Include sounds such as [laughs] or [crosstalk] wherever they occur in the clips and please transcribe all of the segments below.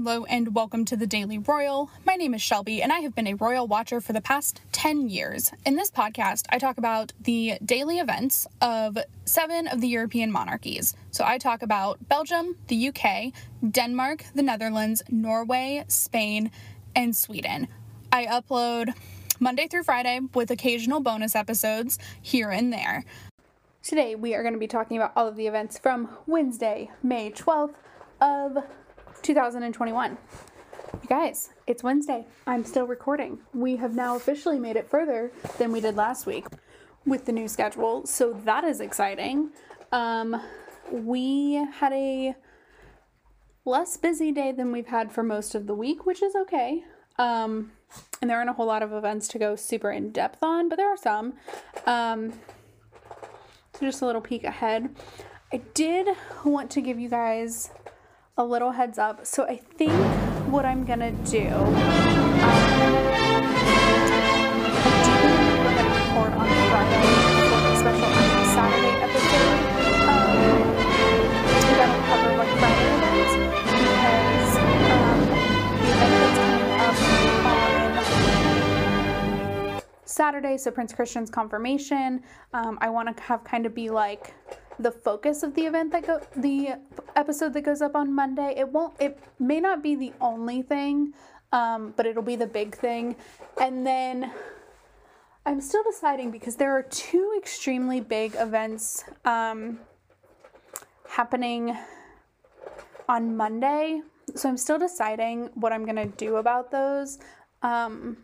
Hello and welcome to the Daily Royal. My name is Shelby and I have been a royal watcher for the past 10 years. In this podcast, I talk about the daily events of seven of the European monarchies. So I talk about Belgium, the UK, Denmark, the Netherlands, Norway, Spain, and Sweden. I upload Monday through Friday with occasional bonus episodes here and there. Today, we are going to be talking about all of the events from Wednesday, May 12th of 2021. You guys, it's Wednesday. I'm still recording. We have now officially made it further than we did last week with the new schedule, so that is exciting. Um, we had a less busy day than we've had for most of the week, which is okay. Um, and there aren't a whole lot of events to go super in depth on, but there are some. Um, so just a little peek ahead. I did want to give you guys a little heads up. So I think what I'm gonna do, um, record on Friday for the special Saturday episode. Um, cover like Friday events because um, the coming up on Saturday, so Prince Christian's confirmation, um, I want to have kind of be like the focus of the event that go the episode that goes up on Monday. It won't it may not be the only thing, um, but it'll be the big thing. And then I'm still deciding because there are two extremely big events um, happening on Monday. So I'm still deciding what I'm gonna do about those. Um,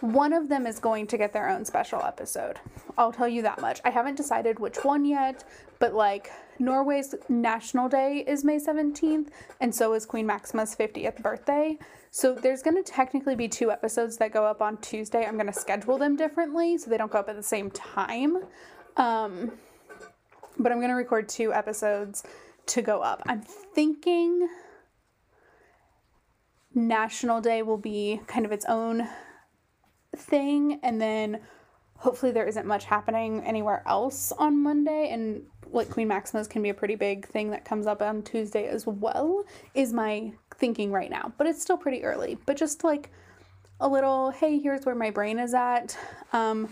one of them is going to get their own special episode. I'll tell you that much. I haven't decided which one yet, but like Norway's National Day is May 17th, and so is Queen Maxima's 50th birthday. So there's going to technically be two episodes that go up on Tuesday. I'm going to schedule them differently so they don't go up at the same time. Um, but I'm going to record two episodes to go up. I'm thinking National Day will be kind of its own thing and then hopefully there isn't much happening anywhere else on Monday and like Queen Maxima's can be a pretty big thing that comes up on Tuesday as well is my thinking right now. But it's still pretty early. But just like a little hey, here's where my brain is at. Um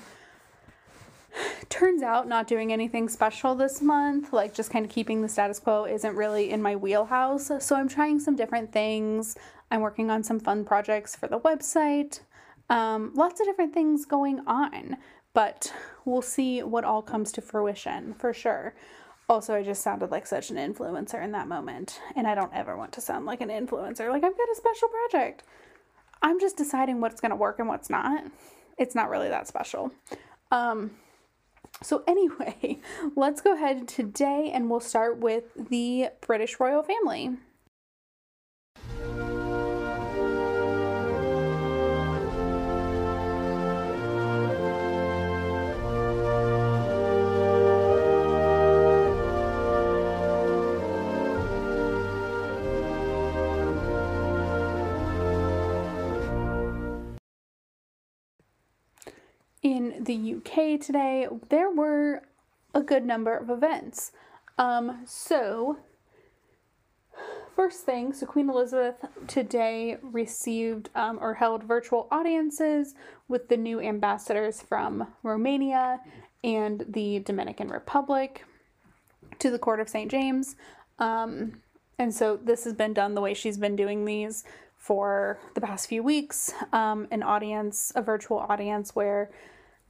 turns out not doing anything special this month, like just kind of keeping the status quo isn't really in my wheelhouse. So I'm trying some different things. I'm working on some fun projects for the website. Um, lots of different things going on, but we'll see what all comes to fruition for sure. Also, I just sounded like such an influencer in that moment, and I don't ever want to sound like an influencer. Like, I've got a special project. I'm just deciding what's going to work and what's not. It's not really that special. Um, so, [laughs] anyway, let's go ahead today and we'll start with the British royal family. In the UK today, there were a good number of events. Um, so, first thing, so Queen Elizabeth today received um, or held virtual audiences with the new ambassadors from Romania and the Dominican Republic to the court of St. James. Um, and so this has been done the way she's been doing these for the past few weeks um, an audience, a virtual audience where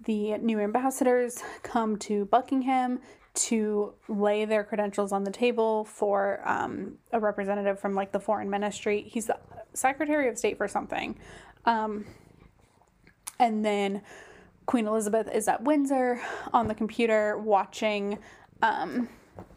the new ambassadors come to Buckingham to lay their credentials on the table for um, a representative from like the foreign ministry. He's the Secretary of State for something. Um, and then Queen Elizabeth is at Windsor on the computer watching um,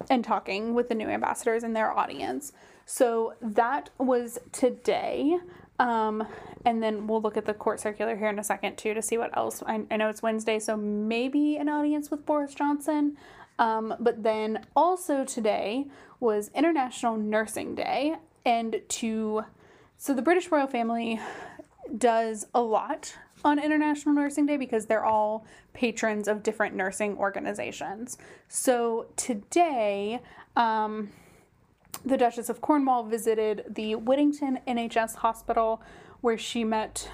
and talking with the new ambassadors and their audience. So that was today. Um, and then we'll look at the court circular here in a second too to see what else. I, I know it's Wednesday, so maybe an audience with Boris Johnson. Um, but then also today was International Nursing Day, and to so the British royal family does a lot on International Nursing Day because they're all patrons of different nursing organizations. So today, um, the Duchess of Cornwall visited the Whittington NHS hospital where she met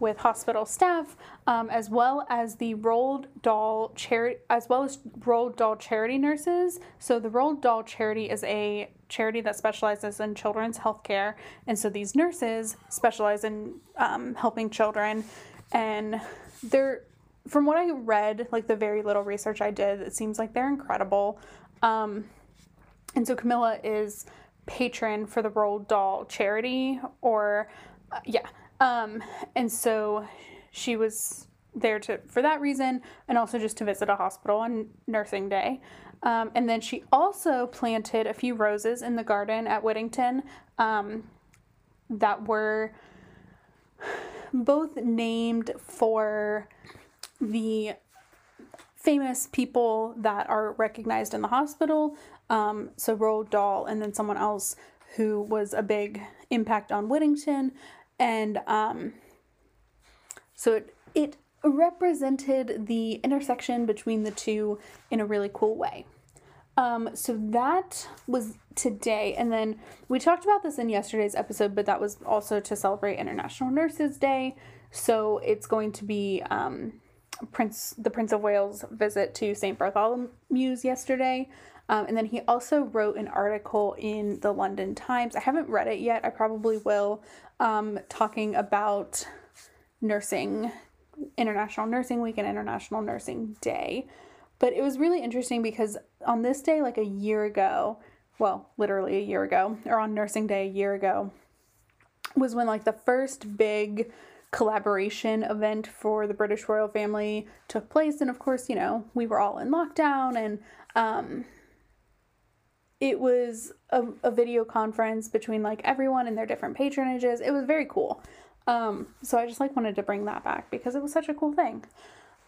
with hospital staff, um, as well as the Roald Dahl charity, as well as Roald Dahl charity nurses. So the Roald Dahl charity is a charity that specializes in children's health care, and so these nurses specialize in um, helping children, and they're from what I read, like the very little research I did, it seems like they're incredible. Um, and so Camilla is patron for the Roald Dahl charity, or uh, yeah, um, and so she was there to for that reason, and also just to visit a hospital on nursing day. Um, and then she also planted a few roses in the garden at Whittington um, that were both named for the famous people that are recognized in the hospital. Um, so Roald Dahl, and then someone else who was a big impact on Whittington, and um, so it it represented the intersection between the two in a really cool way. Um, so that was today, and then we talked about this in yesterday's episode, but that was also to celebrate International Nurses Day. So it's going to be um, Prince the Prince of Wales visit to St. Bartholomew's yesterday. Um, and then he also wrote an article in the London Times. I haven't read it yet. I probably will. Um, talking about nursing, International Nursing Week and International Nursing Day. But it was really interesting because on this day, like a year ago, well, literally a year ago, or on Nursing Day a year ago, was when like the first big collaboration event for the British royal family took place. And of course, you know, we were all in lockdown and um, it was a, a video conference between like everyone and their different patronages. It was very cool. Um, so I just like wanted to bring that back because it was such a cool thing.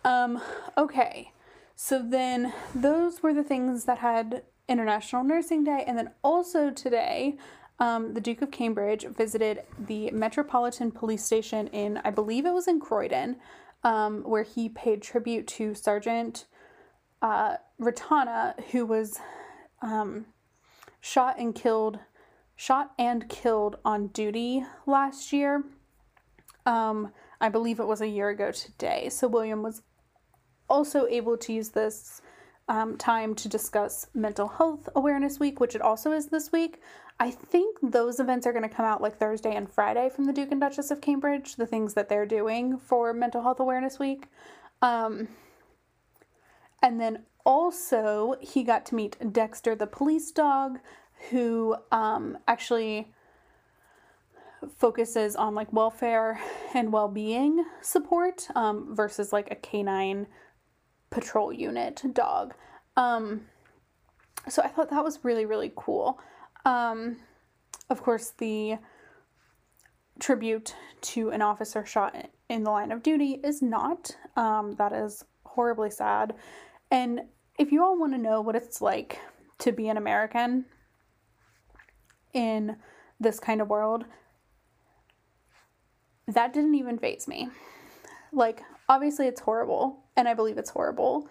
Um, okay. So then those were the things that had International Nursing Day. And then also today, um, the Duke of Cambridge visited the Metropolitan Police Station in, I believe it was in Croydon, um, where he paid tribute to Sergeant uh, Ratana, who was um, shot and killed, shot and killed on duty last year. Um, I believe it was a year ago today. So William was also able to use this um, time to discuss Mental Health Awareness Week, which it also is this week. I think those events are going to come out like Thursday and Friday from the Duke and Duchess of Cambridge, the things that they're doing for Mental Health Awareness Week. Um, and then also, he got to meet Dexter the police dog, who um, actually focuses on like welfare and well-being support um, versus like a canine patrol unit dog. Um, so I thought that was really, really cool. Um, of course, the tribute to an officer shot in the line of duty is not. Um, that is horribly sad. And if you all want to know what it's like to be an American in this kind of world, that didn't even phase me. Like, obviously, it's horrible, and I believe it's horrible,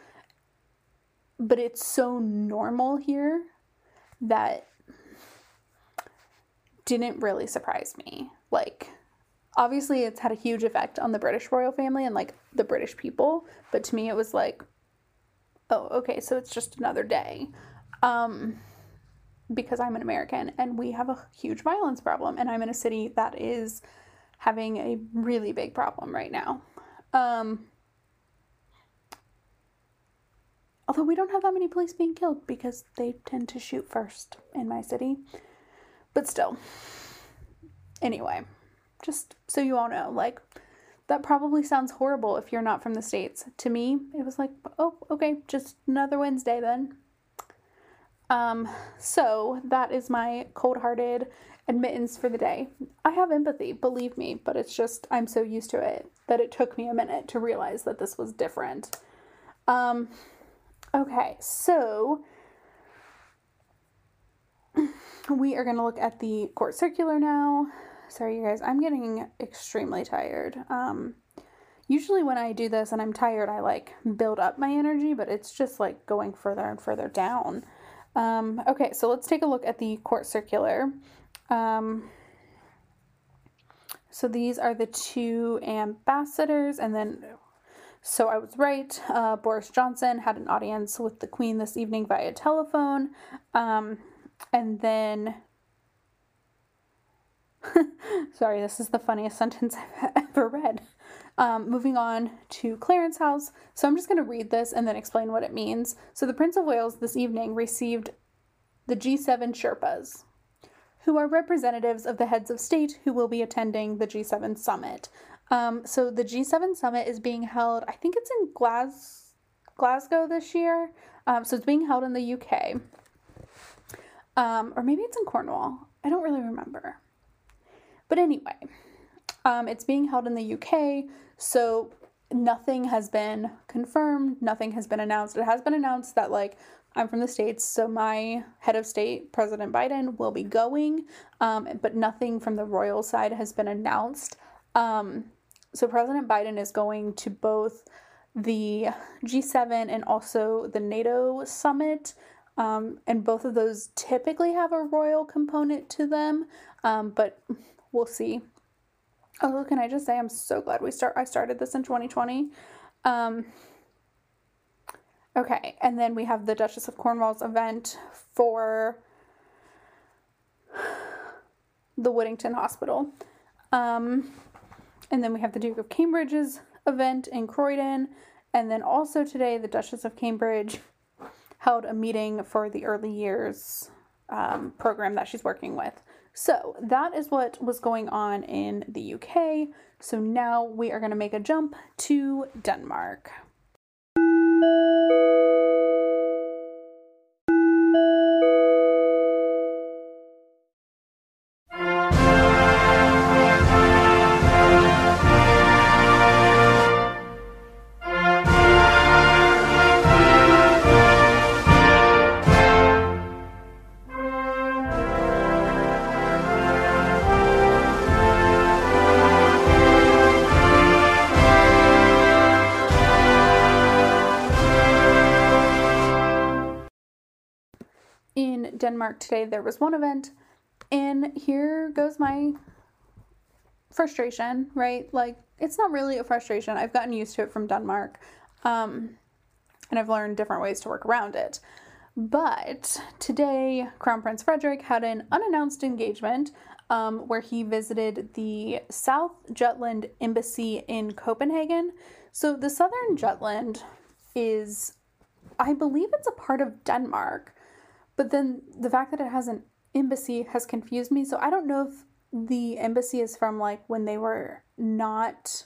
but it's so normal here that didn't really surprise me. Like, obviously, it's had a huge effect on the British royal family and like the British people, but to me, it was like, oh, okay, so it's just another day. Um, because I'm an American and we have a huge violence problem, and I'm in a city that is having a really big problem right now. Um, although we don't have that many police being killed because they tend to shoot first in my city. But still. Anyway, just so you all know, like, that probably sounds horrible if you're not from the States. To me, it was like, oh, okay, just another Wednesday then. Um, so that is my cold hearted admittance for the day. I have empathy, believe me, but it's just I'm so used to it that it took me a minute to realize that this was different. Um okay, so we are going to look at the court circular now. Sorry you guys, I'm getting extremely tired. Um usually when I do this and I'm tired, I like build up my energy, but it's just like going further and further down. Um, okay, so let's take a look at the court circular. Um, so these are the two ambassadors, and then, so I was right. Uh, Boris Johnson had an audience with the Queen this evening via telephone. Um, and then, [laughs] sorry, this is the funniest [laughs] sentence I've ever read. Um, moving on to Clarence House. So I'm just going to read this and then explain what it means. So the Prince of Wales this evening received the G7 Sherpas, who are representatives of the heads of state who will be attending the G7 summit. Um, so the G7 summit is being held, I think it's in Glas- Glasgow this year. Um, so it's being held in the UK. Um, or maybe it's in Cornwall. I don't really remember. But anyway, um, it's being held in the UK. So nothing has been confirmed, nothing has been announced. It has been announced that, like, I'm from the States, so my head of state, President Biden, will be going, um, but nothing from the royal side has been announced. Um, so President Biden is going to both the G7 and also the NATO summit. Um, and both of those typically have a royal component to them, um, but we'll see. Oh, can I just say I'm so glad we start. I started this in 2020. Um, okay, and then we have the Duchess of Cornwall's event for the Whittington Hospital. Um, and then we have the Duke of Cambridge's event in Croydon. And then also today, the Duchess of Cambridge held a meeting for the early years um, program that she's working with. So that is what was going on in the UK. So now we are going to make a jump to Denmark. Today, there was one event, and here goes my frustration, right? Like, it's not really a frustration. I've gotten used to it from Denmark, um, and I've learned different ways to work around it. But today, Crown Prince Frederik had an unannounced engagement um, where he visited the South Jutland Embassy in Copenhagen. So, the Southern Jutland is, I believe it's a part of Denmark. But then the fact that it has an embassy has confused me. So I don't know if the embassy is from like when they were not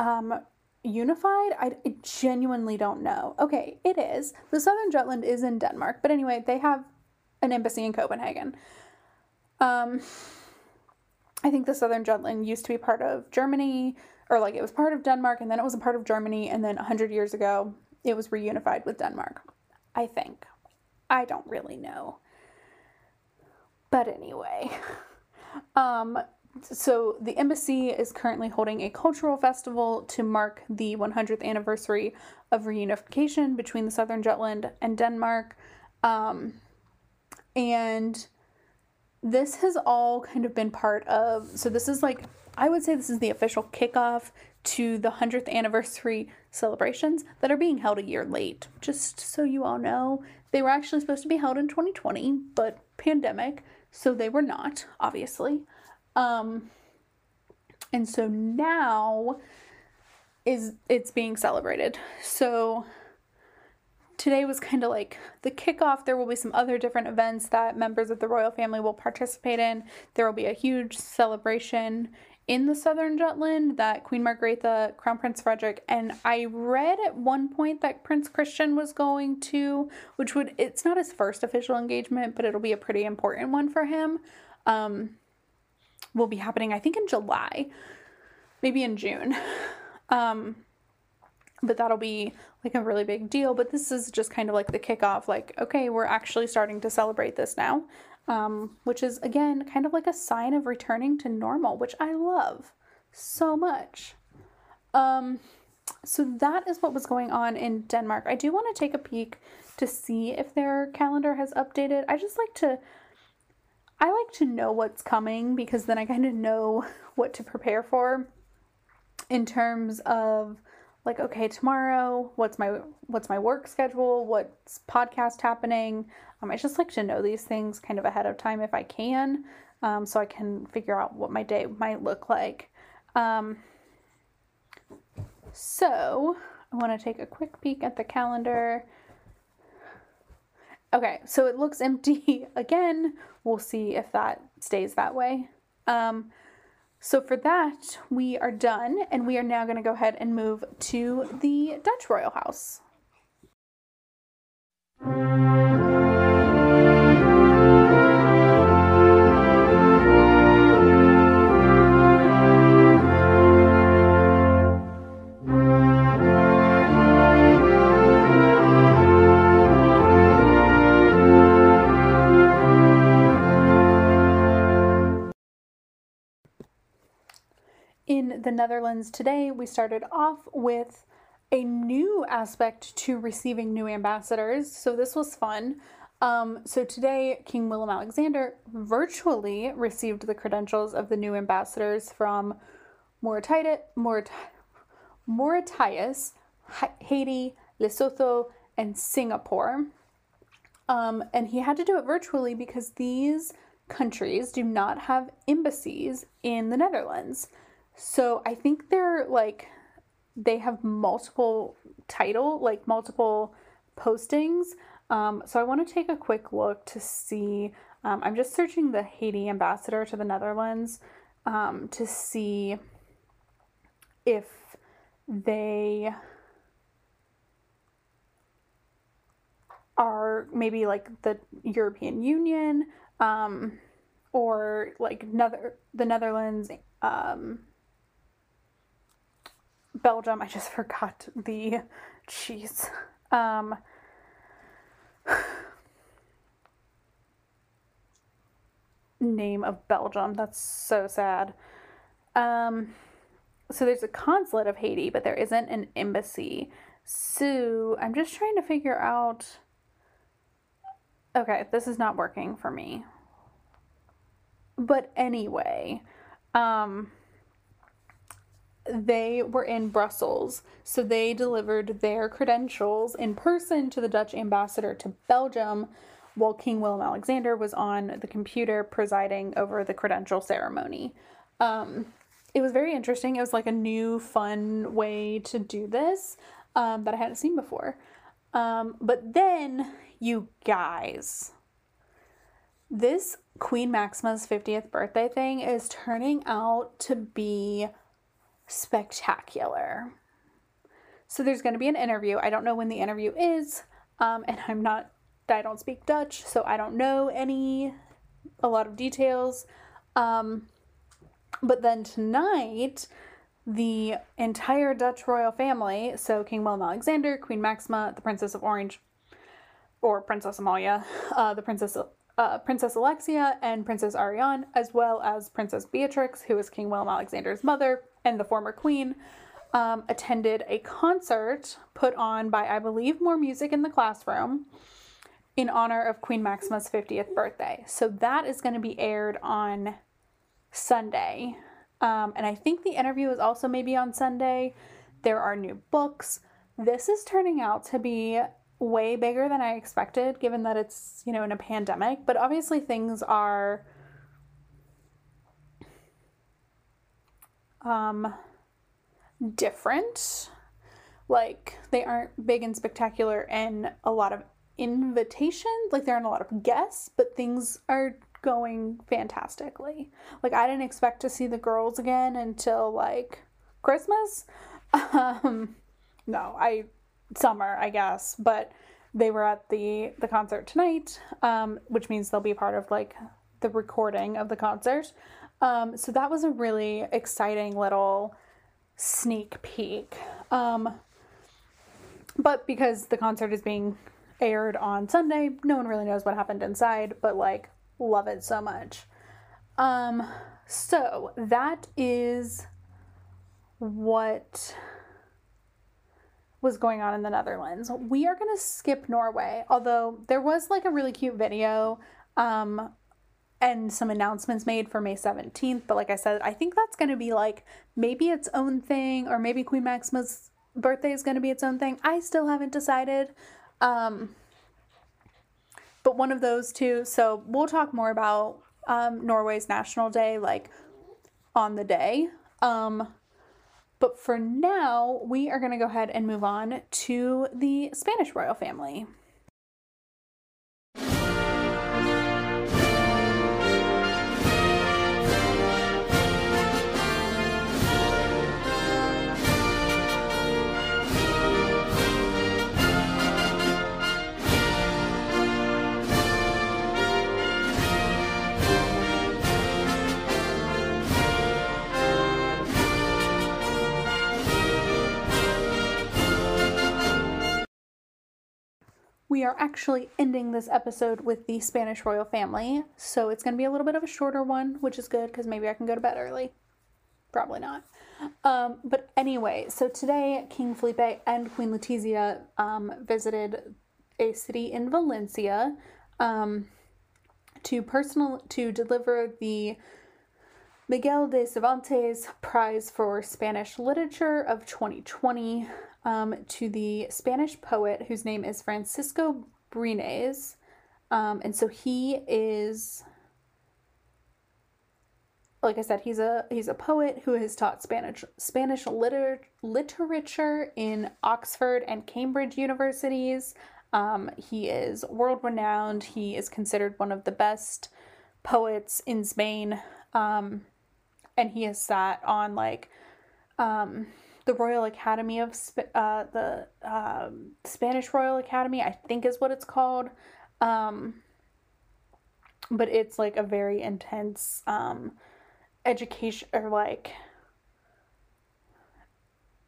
um unified. I, genuinely don't know. Okay, it is. The Southern Jutland is in Denmark, but anyway, they have an embassy in Copenhagen. Um I think the Southern Jutland used to be part of Germany or like it was part of Denmark and then it was a part of Germany and then 100 years ago it was reunified with Denmark. I think. I don't really know. But anyway, [laughs] um, so the embassy is currently holding a cultural festival to mark the 100th anniversary of reunification between the Southern Jutland and Denmark. Um, and this has all kind of been part of, so this is like, I would say this is the official kickoff to the 100th anniversary celebrations that are being held a year late. Just so you all know, they were actually supposed to be held in 2020, but pandemic, so they were not, obviously. Um, and so now is it's being celebrated. So today was kind of like the kickoff. There will be some other different events that members of the royal family will participate in. There will be a huge celebration in the southern Jutland that Queen Margrethe, Crown Prince Frederik, and I read at one point that Prince Christian was going to, which would, it's not his first official engagement, but it'll be a pretty important one for him. Um, will be happening, I think, in July, maybe in June. Um, but that'll be like a really big deal. But this is just kind of like the kickoff, like, okay, we're actually starting to celebrate this now um, which is again kind of like a sign of returning to normal, which I love so much. Um, so that is what was going on in Denmark. I do want to take a peek to see if their calendar has updated. I just like to I like to know what's coming because then I kind of know [laughs] what to prepare for in terms of like okay tomorrow what's my what's my work schedule? What's podcast happening? Um, i just like to know these things kind of ahead of time if i can um, so i can figure out what my day might look like. Um, so i want to take a quick peek at the calendar. Okay so it looks [laughs] empty again. We'll see if that stays that way. Um, so for that, we are done and we are now going to go ahead and move to the Dutch Royal House. The Netherlands today, we started off with a new aspect to receiving new ambassadors. So this was fun. Um, so today, King Willem Alexander virtually received the credentials of the new ambassadors from Mauritius, Haiti, Lesotho, and Singapore. Um, and he had to do it virtually because these countries do not have embassies in the Netherlands. So I think they're like they have multiple title, like multiple postings. Um, so I want to take a quick look to see. Um, I'm just searching the Haiti ambassador to the Netherlands um, to see if they are maybe like the European Union um, or like Nether- the Netherlands um, Belgium. I just [laughs] forgot the cheese. Um, [sighs] name of Belgium. That's so sad. Um, so there's a consulate of Haiti, but there isn't an embassy. So I'm just trying to figure out. Okay, this is not working for me. But anyway, um, they were in Brussels, so they delivered their credentials in person to the Dutch ambassador to Belgium, while King Willem Alexander was on the computer presiding over the credential ceremony. Um, it was very interesting. It was like a new, fun way to do this um, that I hadn't seen before. Um, but then, you guys, this Queen Maxima's 50th birthday thing is turning out to be spectacular. So there's going to be an interview. I don't know when the interview is, um, and I'm not, I don't speak Dutch, so I don't know any, a lot of details. Um, but then tonight, the entire Dutch royal family, so King Willem Alexander, Queen Maxima, the Princess of Orange, or Princess Amalia, uh, the Princess uh, Princess Alexia and Princess Ariane, as well as Princess Beatrix, who is King Willem Alexander's mother and the former queen, um, attended a concert put on by, I believe, More Music in the Classroom in honor of Queen Maxima's 50th birthday. So that is going to be aired on Sunday. Um, and I think the interview is also maybe on Sunday. There are new books. This is turning out to be way bigger than I expected, given that it's, you know, in a pandemic. But obviously, things are um, different. Like, they aren't big and spectacular and a lot of invitations. Like, there aren't a lot of guests, but things are going fantastically. Like, I didn't expect to see the girls again until like Christmas. [laughs] Um, no, I summer, I guess, but they were at the the concert tonight, um, which means they'll be part of like the recording of the concert. Um, so that was a really exciting little sneak peek. Um, but because the concert is being aired on Sunday, no one really knows what happened inside, but like love it so much. Um, so that is what was going on in the Netherlands. We are going to skip Norway, although there was like a really cute video um, and some announcements made for May 17th. But like I said, I think that's going to be like maybe its own thing, or maybe Queen Maxima's birthday is going to be its own thing. I still haven't decided. Um, but one of those two. So we'll talk more about um, Norway's National Day, like on the day. Um, but for now, we are going to go ahead and move on to the Spanish royal family. We are actually ending this episode with the Spanish royal family. So it's going to be a little bit of a shorter one, which is good because maybe I can go to bed early. Probably not. Um, but anyway, so today King Felipe and Queen Letizia um, visited a city in Valencia um, to personal to deliver the Miguel de Cervantes Prize for Spanish Literature of 2020 um, to the Spanish poet whose name is Francisco Brines. Um, and so he is like I said, he's a he's a poet who has taught Spanish Spanish liter- literature in Oxford and Cambridge universities. Um, he is world renowned. He is considered one of the best poets in Spain, um, and he has sat on like um, the Royal Academy of Sp- uh, the um, Spanish Royal Academy, I think is what it's called. Um, but it's like a very intense um, education or like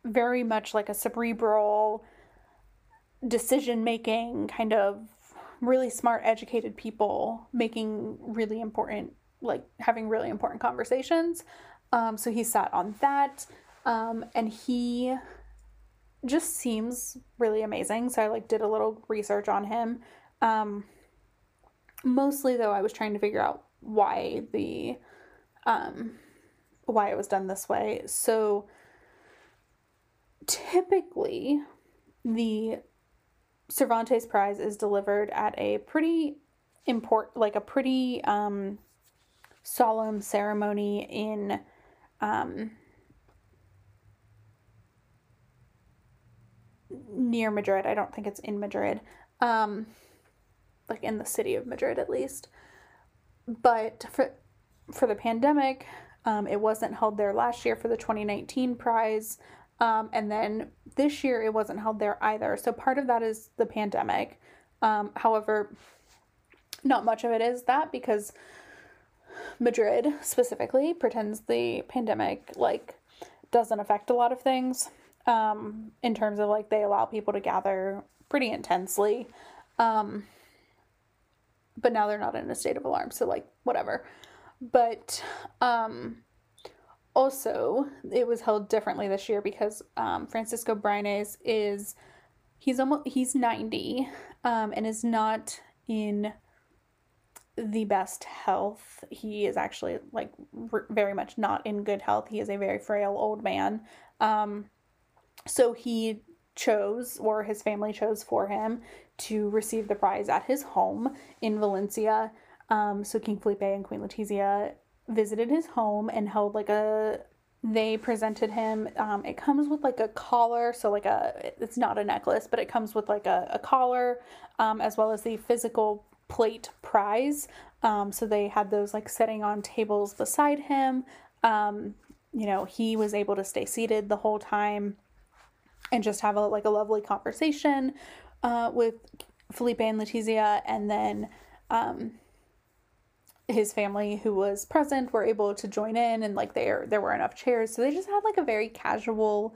very much like a cerebral decision making kind of really smart educated people making really important like having really important conversations um, so he sat on that um, and he just seems really amazing. So I like did a little research on him. Um, mostly though, I was trying to figure out why the um, why it was done this way. So typically, the Cervantes Prize is delivered at a pretty important, like a pretty um, solemn ceremony in um, near Madrid. I don't think it's in Madrid. Um, like in the city of Madrid at least. But for for the pandemic, um, it wasn't held there last year for the 2019 prize. Um, and then this year it wasn't held there either. So part of that is the pandemic. Um, however, not much of it is that because Madrid specifically pretends the pandemic like doesn't affect a lot of things um, in terms of like they allow people to gather pretty intensely. Um, but now they're not in a state of alarm, so like whatever. But um, also, it was held differently this year because um, Francisco Brines is he's almost he's 90 um, and is not in the best health. He is actually like r- very much not in good health. He is a very frail old man. Um, so he chose, or his family chose for him, to receive the prize at his home in Valencia. Um, so King Felipe and Queen Letizia visited his home and held like a they presented him um, it comes with like a collar so like a it's not a necklace but it comes with like a, a collar um, as well as the physical plate prize. Um, so they had those like sitting on tables beside him. Um, you know he was able to stay seated the whole time and just have a like a lovely conversation uh, with Felipe and Letizia, and then um, his family who was present were able to join in, and like there there were enough chairs, so they just had like a very casual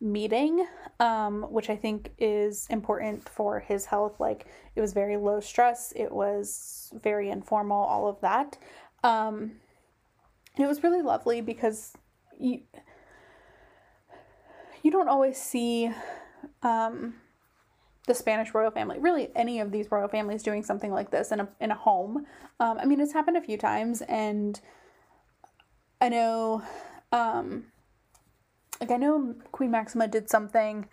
meeting, um, which I think is important for his health. Like it was very low stress, it was very informal, all of that. Um, it was really lovely because you you don't always see um, the Spanish royal family, really any of these royal families doing something like this in a in a home. Um, I mean, it's happened a few times, and I know, um, like I know Queen Maxima did something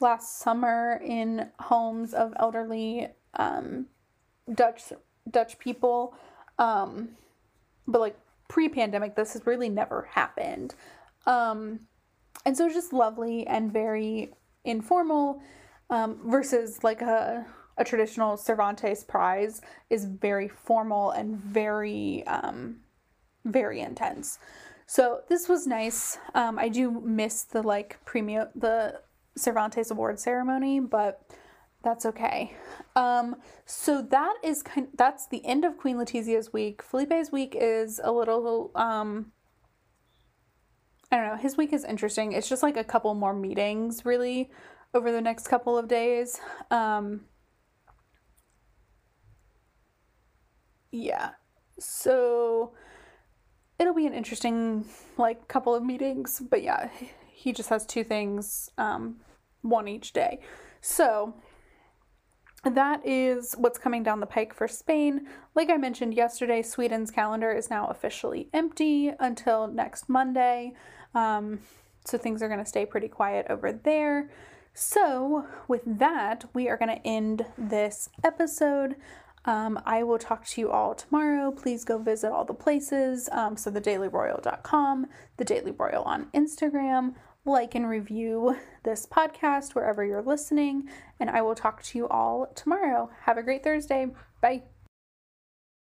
last summer in homes of elderly um, Dutch Dutch people, um, but like pre-pandemic, this has really never happened, um, and so just lovely and very informal um, versus like a a traditional Cervantes prize is very formal and very um, very intense. So this was nice. Um, I do miss the like premium the Cervantes award ceremony, but that's okay. Um, so that is kind. That's the end of Queen Letizia's week. Felipe's week is a little. Um, I don't know. His week is interesting. It's just like a couple more meetings, really over the next couple of days. Um, yeah. So it'll be an interesting like couple of meetings, but yeah, he just has two things um, one each day. So that is what's coming down the pike for Spain. Like I mentioned yesterday, Sweden's calendar is now officially empty until next Monday. Um, so things are going to stay pretty quiet over there. So, with that, we are going to end this episode. Um, I will talk to you all tomorrow. Please go visit all the places. Um, so, thedailyroyal.com, the Daily Royal on Instagram. Like and review this podcast wherever you're listening. And I will talk to you all tomorrow. Have a great Thursday. Bye.